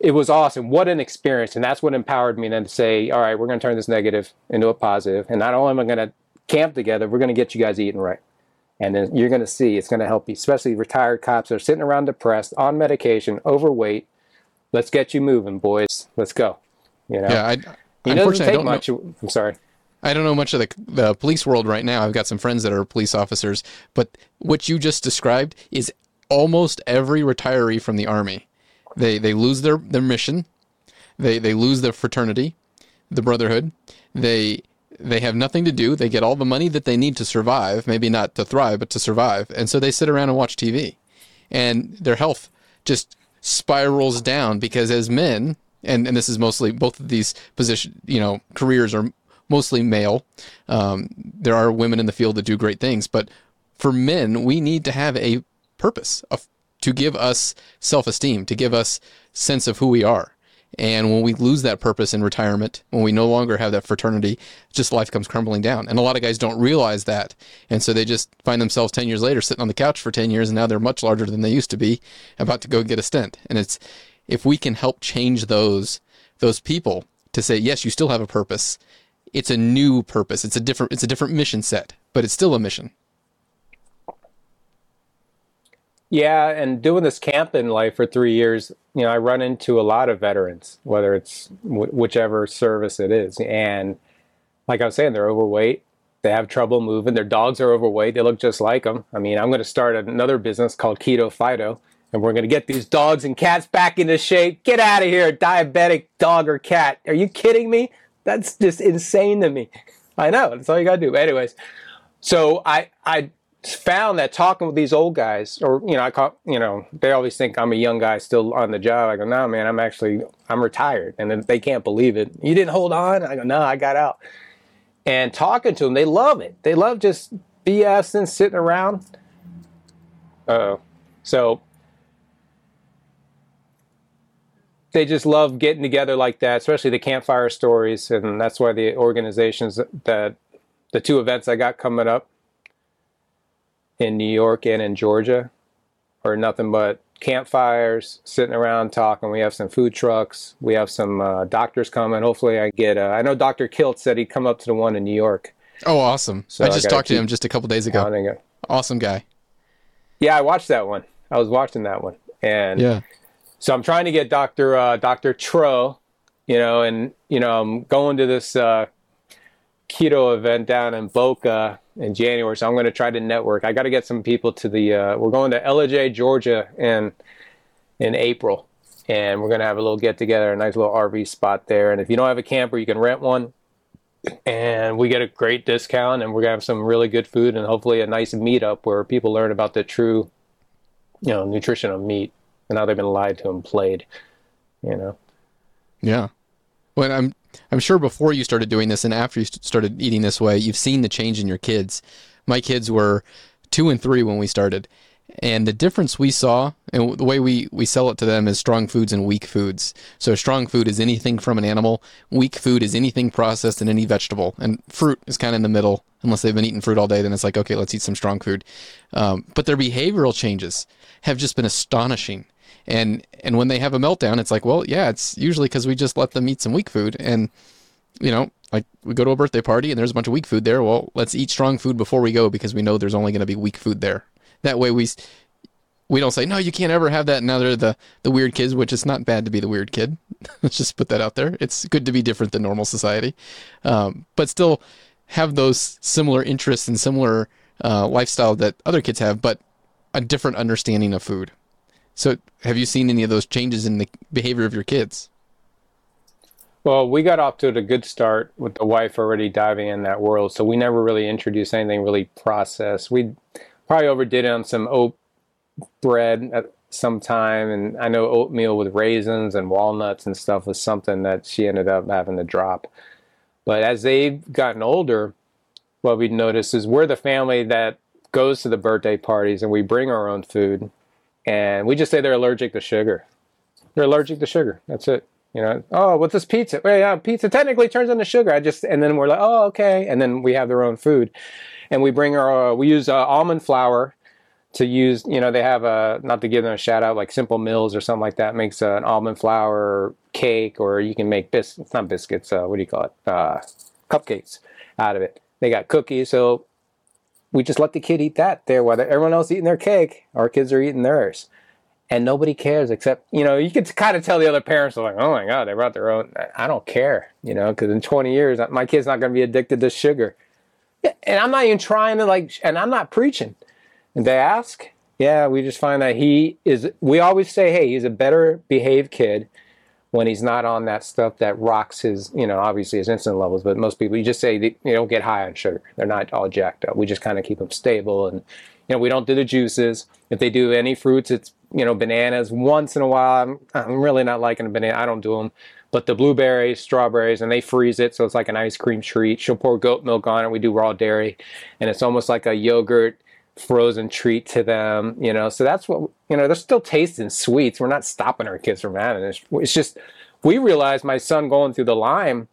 it was awesome. What an experience! And that's what empowered me then to say, "All right, we're going to turn this negative into a positive." And not only am I going to camp together, we're going to get you guys eating right and then you're going to see it's going to help you, especially retired cops that are sitting around depressed, on medication, overweight. Let's get you moving, boys. Let's go. You know. Yeah, I, unfortunately, doesn't I take don't much. know. I'm sorry. I don't know much of the the police world right now. I've got some friends that are police officers, but what you just described is almost every retiree from the army. They they lose their their mission, they they lose their fraternity, the brotherhood. They they have nothing to do. They get all the money that they need to survive, maybe not to thrive, but to survive. And so they sit around and watch TV. And their health just spirals down because as men, and, and this is mostly both of these position, you know, careers are mostly male. Um, there are women in the field that do great things, but for men, we need to have a purpose of, to give us self-esteem, to give us sense of who we are. And when we lose that purpose in retirement, when we no longer have that fraternity, just life comes crumbling down. And a lot of guys don't realize that. And so they just find themselves 10 years later sitting on the couch for 10 years and now they're much larger than they used to be, about to go get a stent. And it's if we can help change those those people to say, yes, you still have a purpose. It's a new purpose. It's a different it's a different mission set, but it's still a mission. Yeah, and doing this camping life for three years, you know, I run into a lot of veterans, whether it's wh- whichever service it is, and like I was saying, they're overweight. They have trouble moving. Their dogs are overweight. They look just like them. I mean, I'm going to start another business called Keto Fido, and we're going to get these dogs and cats back into shape. Get out of here, diabetic dog or cat. Are you kidding me? That's just insane to me. I know. That's all you got to do. Anyways, so I I found that talking with these old guys, or you know, I call you know, they always think I'm a young guy still on the job. I go, no, man, I'm actually I'm retired, and then they can't believe it. You didn't hold on. I go, no, I got out. And talking to them, they love it. They love just BSing, sitting around. Uh, so they just love getting together like that, especially the campfire stories, and that's why the organizations that the two events I got coming up in New York and in Georgia are nothing but campfires, sitting around talking. We have some food trucks. We have some uh, doctors coming. Hopefully, I get. Uh, I know Dr. Kiltz said he'd come up to the one in New York. Oh, awesome. So I I just gotta talked to him just a couple days ago. Awesome guy. Yeah, I watched that one. I was watching that one, and Yeah. so I'm trying to get Dr. Uh, Dr. Tro, you know, and you know, I'm going to this uh, keto event down in Boca in January, so I'm going to try to network. I got to get some people to the. Uh, we're going to Ellijay, Georgia, in in April, and we're going to have a little get together, a nice little RV spot there. And if you don't have a camper, you can rent one, and we get a great discount, and we're going to have some really good food, and hopefully a nice meetup where people learn about the true, you know, nutrition of meat and how they've been lied to and played. You know. Yeah. Well, I'm I'm sure before you started doing this and after you started eating this way, you've seen the change in your kids. My kids were two and three when we started, and the difference we saw and the way we we sell it to them is strong foods and weak foods. So strong food is anything from an animal. Weak food is anything processed in any vegetable, and fruit is kind of in the middle. Unless they've been eating fruit all day, then it's like okay, let's eat some strong food. Um, but their behavioral changes have just been astonishing and and when they have a meltdown it's like well yeah it's usually because we just let them eat some weak food. And you know like we go to a birthday party and there's a bunch of weak food there. Well let's eat strong food before we go because we know there's only going to be weak food there. That way we we don't say no you can't ever have that. Now they're the the weird kids which it's not bad to be the weird kid. <laughs> Let's just put that out there. It's good to be different than normal society. Um, but still have those similar interests and similar uh, lifestyle that other kids have but a different understanding of food so, have you seen any of those changes in the behavior of your kids? Well, we got off to a good start with the wife already diving in that world, so we never really introduced anything really processed. We probably overdid it on some oat bread at some time, and I know oatmeal with raisins and walnuts and stuff was something that she ended up having to drop. But as they've gotten older, what we noticed is we're the family that goes to the birthday parties and we bring our own food and we just say they're allergic to sugar. They're allergic to sugar. That's it. You know, oh, what's this pizza? Well, yeah, pizza technically turns into sugar. I just, and then we're like, oh, okay. And then we have their own food. And we bring our, uh, we use uh, almond flour to use, you know, they have a, not to give them a shout out, like Simple Mills or something like that makes an almond flour cake, or you can make bis, it's not biscuits, uh, what do you call it? Uh, cupcakes out of it. They got cookies. So we just let the kid eat that there while everyone else eating their cake. Our kids are eating theirs. And nobody cares except, you know, you could kind of tell the other parents are like, oh my God, they brought their own. I don't care, you know, because in 20 years, my kid's not going to be addicted to sugar. And I'm not even trying to like, and I'm not preaching. And they ask, yeah, we just find that he is, we always say, hey, he's a better behaved kid when he's not on that stuff that rocks his, you know, obviously his insulin levels. But most people, you just say they, you don't get high on sugar. They're not all jacked up. We just kind of keep them stable, and you know, we don't do the juices. If they do any fruits, it's you know, bananas once in a while. I'm, I'm really not liking a banana. I don't do them. But the blueberries, strawberries, and they freeze it, so it's like an ice cream treat. She'll pour goat milk on it. We do raw dairy, and it's almost like a yogurt frozen treat to them, you know. So that's what you know. They're still tasting sweets. We're not stopping our kids from having it. It's just we realized my son going through the Lyme.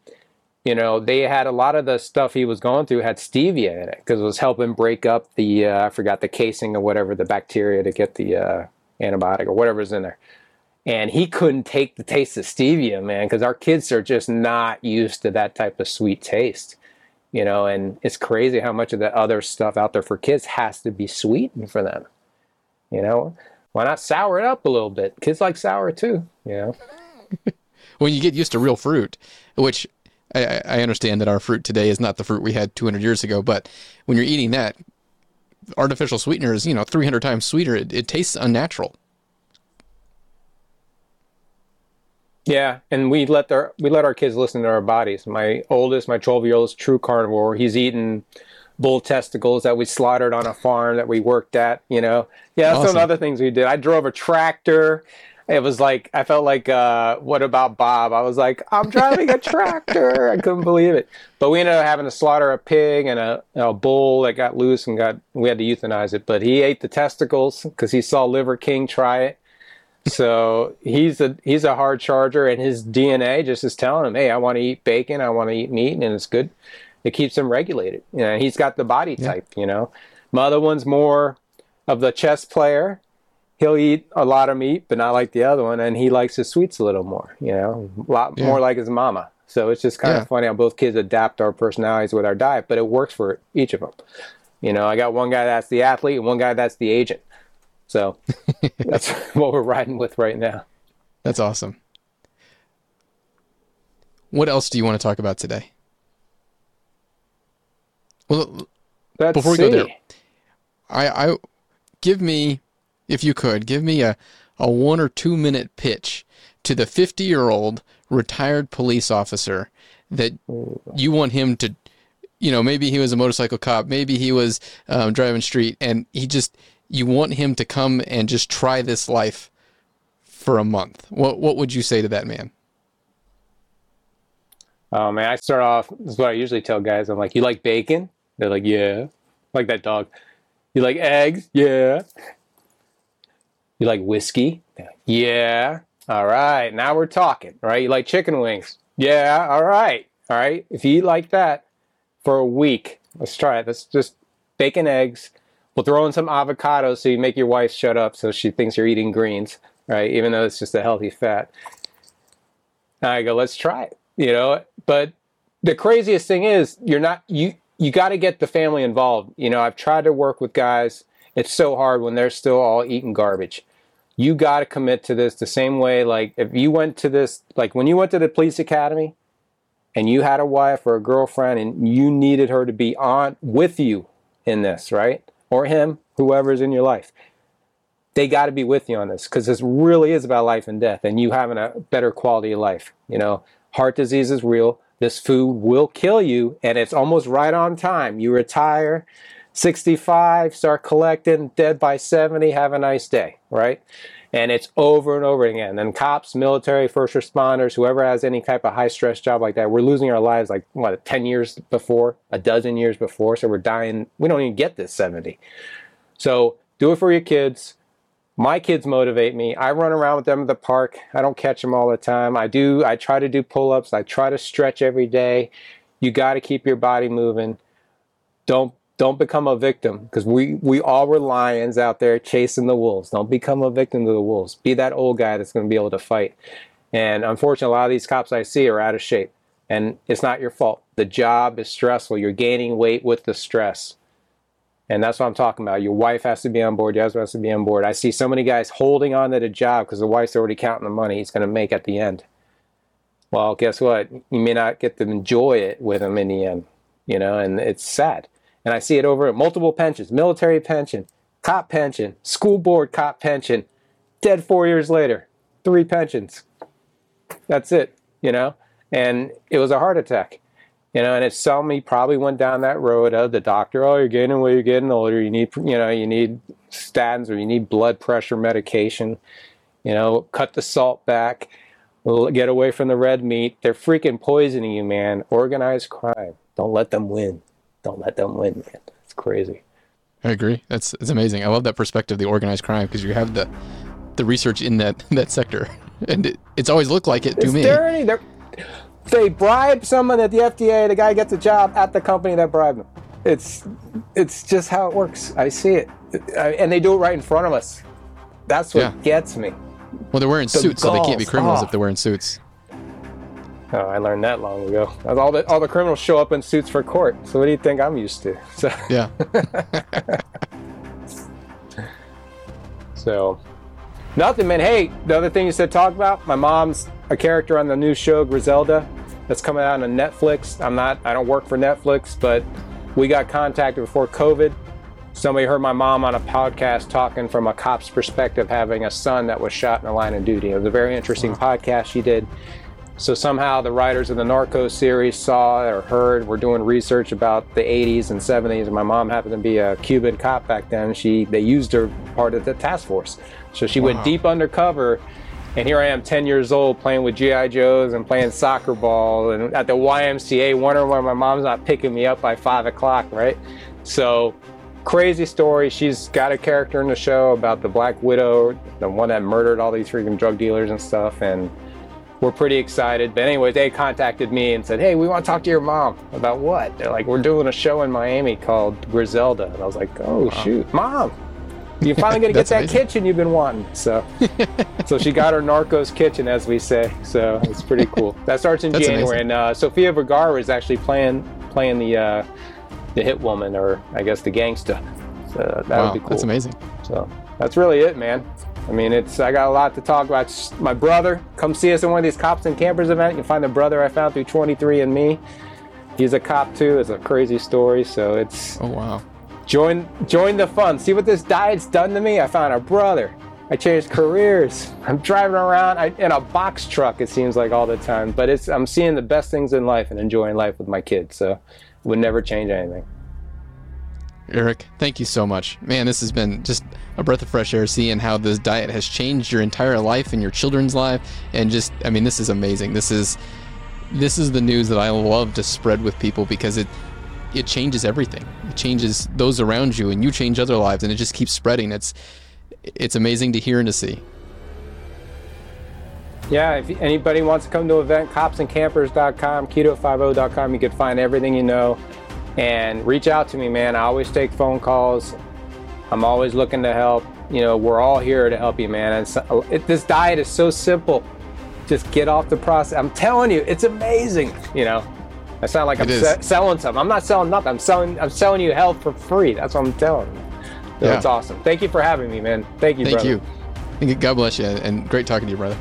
You know, they had a lot of the stuff he was going through had stevia in it because it was helping break up the uh, I forgot the casing or whatever the bacteria to get the uh, antibiotic or whatever's in there. And he couldn't take the taste of stevia, man, because our kids are just not used to that type of sweet taste you know, and it's crazy how much of the other stuff out there for kids has to be sweetened for them. You know, why not sour it up a little bit? Kids like sour too, you know. <laughs> when you get used to real fruit, which I, I, understand that our fruit today is not the fruit we had 200 years ago, but when you're eating that, artificial sweetener is, you know, 300 times sweeter. It, it tastes unnatural. Yeah, and we let our we let our kids listen to our bodies. My oldest, my 12 year old, is true carnivore. He's eaten bull testicles that we slaughtered on a farm that we worked at. You know, yeah, awesome. some other things we did. I drove a tractor. It was like I felt like uh, what about Bob? I was like, I'm driving a tractor. I couldn't believe it. But we ended up having to slaughter a pig and a, a bull that got loose and got we had to euthanize it. But he ate the testicles because he saw Liver King try it so he's a he's a hard charger, and his DNA just is telling him, "Hey, I want to eat bacon. I want to eat meat, and it's good. It keeps him regulated. You know, he's got the body type. Yeah. You know, my other one's more of the chess player. He'll eat a lot of meat, but not like the other one, and he likes his sweets a little more. You know, a lot yeah. more like his mama. So it's just kind yeah. of funny how both kids adapt our personalities with our diet, but it works for each of them. You know, I got one guy that's the athlete and one guy that's the agent. So <laughs> that's what we're riding with right now. That's awesome. What else do you want to talk about today? Well, Let's before we see. go there, I, I give me, if you could, give me a, a one or two minute pitch to the 50 year old retired police officer that you want him to, you know, maybe he was a motorcycle cop, maybe he was um, driving street, and he just you want him to come and just try this life for a month. What what would you say to that man? Oh man, I start off. This is what I usually tell guys. I'm like, "You like bacon?" They're like, "Yeah." Like that dog. You like eggs? Yeah. You like whiskey? Yeah. All right. Now we're talking, right? You like chicken wings? Yeah. All right. All right. If you eat like that for a week, let's try it. Let's just bacon, eggs, We'll throw in some avocado so you make your wife shut up so she thinks you're eating greens, right? Even though it's just a healthy fat. Now I go, let's try it, you know? But the craziest thing is you're not, you, you got to get the family involved. You know, I've tried to work with guys. It's so hard when they're still all eating garbage. You got to commit to this the same way. Like if you went to this, like when you went to the police academy and you had a wife or a girlfriend and you needed her to be on with you in this, right? Or him, whoever's in your life. They got to be with you on this because this really is about life and death and you having a better quality of life. You know, heart disease is real. This food will kill you and it's almost right on time. You retire 65, start collecting, dead by 70, have a nice day, right? And it's over and over again. And cops, military, first responders, whoever has any type of high stress job like that, we're losing our lives like, what, 10 years before, a dozen years before. So we're dying. We don't even get this 70. So do it for your kids. My kids motivate me. I run around with them at the park. I don't catch them all the time. I do, I try to do pull ups. I try to stretch every day. You got to keep your body moving. Don't don't become a victim because we we all were lions out there chasing the wolves. Don't become a victim to the wolves. Be that old guy that's going to be able to fight. And unfortunately, a lot of these cops I see are out of shape, and it's not your fault. The job is stressful. You're gaining weight with the stress. And that's what I'm talking about. Your wife has to be on board. Your husband has to be on board. I see so many guys holding on to the job because the wife's already counting the money he's going to make at the end. Well, guess what? You may not get to enjoy it with him in the end, you know, and it's sad. And I see it over at multiple pensions, military pension, cop pension, school board cop pension, dead four years later, three pensions. That's it, you know? And it was a heart attack, you know, and it's some me probably went down that road of the doctor, oh, you're getting away, you're getting older, you need, you know, you need statins or you need blood pressure medication, you know, cut the salt back, get away from the red meat. They're freaking poisoning you, man. Organized crime. Don't let them win don't let them win, man. It's crazy. I agree. That's it's amazing. I love that perspective, the organized crime, because you have the the research in that <laughs> that sector, and it, it's always looked like it to it's me. Dirty. They're, they bribe someone at the FDA. The guy gets a job at the company that bribed him. It's it's just how it works. I see it, and they do it right in front of us. That's what yeah. gets me. Well, they're wearing the suits, so they can't be criminals oh. if they're wearing suits. Oh, I learned that long ago. All the all the criminals show up in suits for court. So what do you think I'm used to? <laughs> So yeah. <laughs> so nothing, man. Hey, the other thing you said talk about. My mom's a character on the new show Griselda that's coming out on Netflix. I'm not. I don't work for Netflix, but we got contacted before COVID. Somebody heard my mom on a podcast talking from a cop's perspective, having a son that was shot in the line of duty. It was a very interesting wow. podcast she did so somehow the writers of the Narcos series saw or heard, were doing research about the 80s and 70s. And my mom happened to be a Cuban cop back then. She they used her part of the task force, so she wow. went deep undercover. And here I am, 10 years old, playing with GI Joes and playing soccer ball, and at the YMCA, wondering why my mom's not picking me up by five o'clock, right? So crazy story. She's got a character in the show about the Black Widow, the one that murdered all these freaking drug dealers and stuff, and we're pretty excited. But anyway, they contacted me and said, "Hey, we want to talk to your mom about what?" They're like, "We're doing a show in Miami called Griselda," and I was like, "Oh wow. shoot, mom." You're finally gonna <laughs> get that amazing. kitchen you've been wanting. So, <laughs> so she got her Narcos kitchen, as we say. So it's pretty cool. That starts in <laughs> January, amazing. and uh, Sofia Vergara is actually playing playing the uh, the hit woman, or I guess the gangsta. So that wow, would be cool. That's amazing. So that's really it, man. I mean, it's I got a lot to talk about. My brother, come see us at one of these cops and campers event. You can find the brother I found through 23andMe. He's a cop too. It's a crazy story. So it's oh wow. Join join the fun. See what this diet's done to me. I found a brother. I changed careers. I'm driving around in a box truck. It seems like all the time, but it's I'm seeing the best things in life and enjoying life with my kids. So would never change anything. Eric, thank you so much. Man, this has been just a breath of fresh air seeing how this diet has changed your entire life and your children's life and just I mean this is amazing. This is this is the news that I love to spread with people because it it changes everything. It changes those around you and you change other lives and it just keeps spreading. It's it's amazing to hear and to see. Yeah, if anybody wants to come to an event, copsandcampers.com, keto50.com, you can find everything you know and reach out to me, man. I always take phone calls. I'm always looking to help. You know, we're all here to help you, man. And so, it, this diet is so simple. Just get off the process. I'm telling you, it's amazing. You know, I sound like it I'm se- selling something. I'm not selling nothing. I'm selling. I'm selling you health for free. That's what I'm telling you. So yeah. It's awesome. Thank you for having me, man. Thank you. Thank brother. you. Thank you. God bless you, and great talking to you, brother.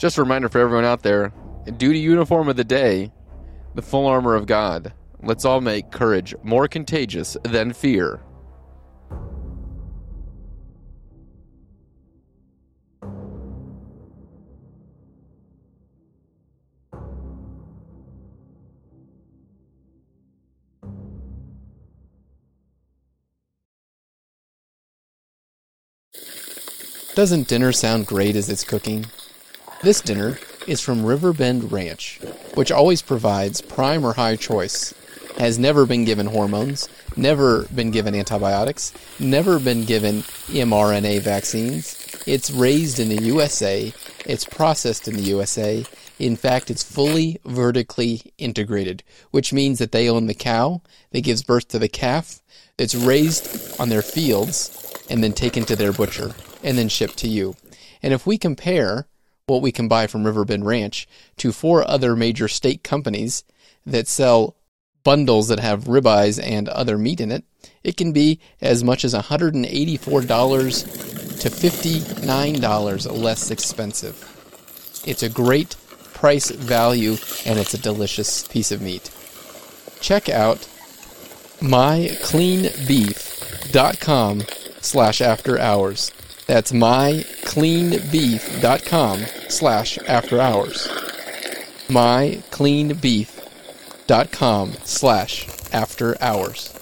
Just a reminder for everyone out there duty uniform of the day, the full armor of God. Let's all make courage more contagious than fear. Doesn't dinner sound great as it's cooking? This dinner is from Riverbend Ranch, which always provides prime or high choice. Has never been given hormones, never been given antibiotics, never been given mRNA vaccines. It's raised in the USA, it's processed in the USA. In fact, it's fully vertically integrated, which means that they own the cow that gives birth to the calf that's raised on their fields and then taken to their butcher and then shipped to you. And if we compare what we can buy from Riverbend Ranch to four other major steak companies that sell bundles that have ribeyes and other meat in it, it can be as much as $184 to $59 less expensive. It's a great price value and it's a delicious piece of meat. Check out mycleanbeef.com slash after hours. That's mycleanbeef.com slash after hours. mycleanbeef.com slash after hours.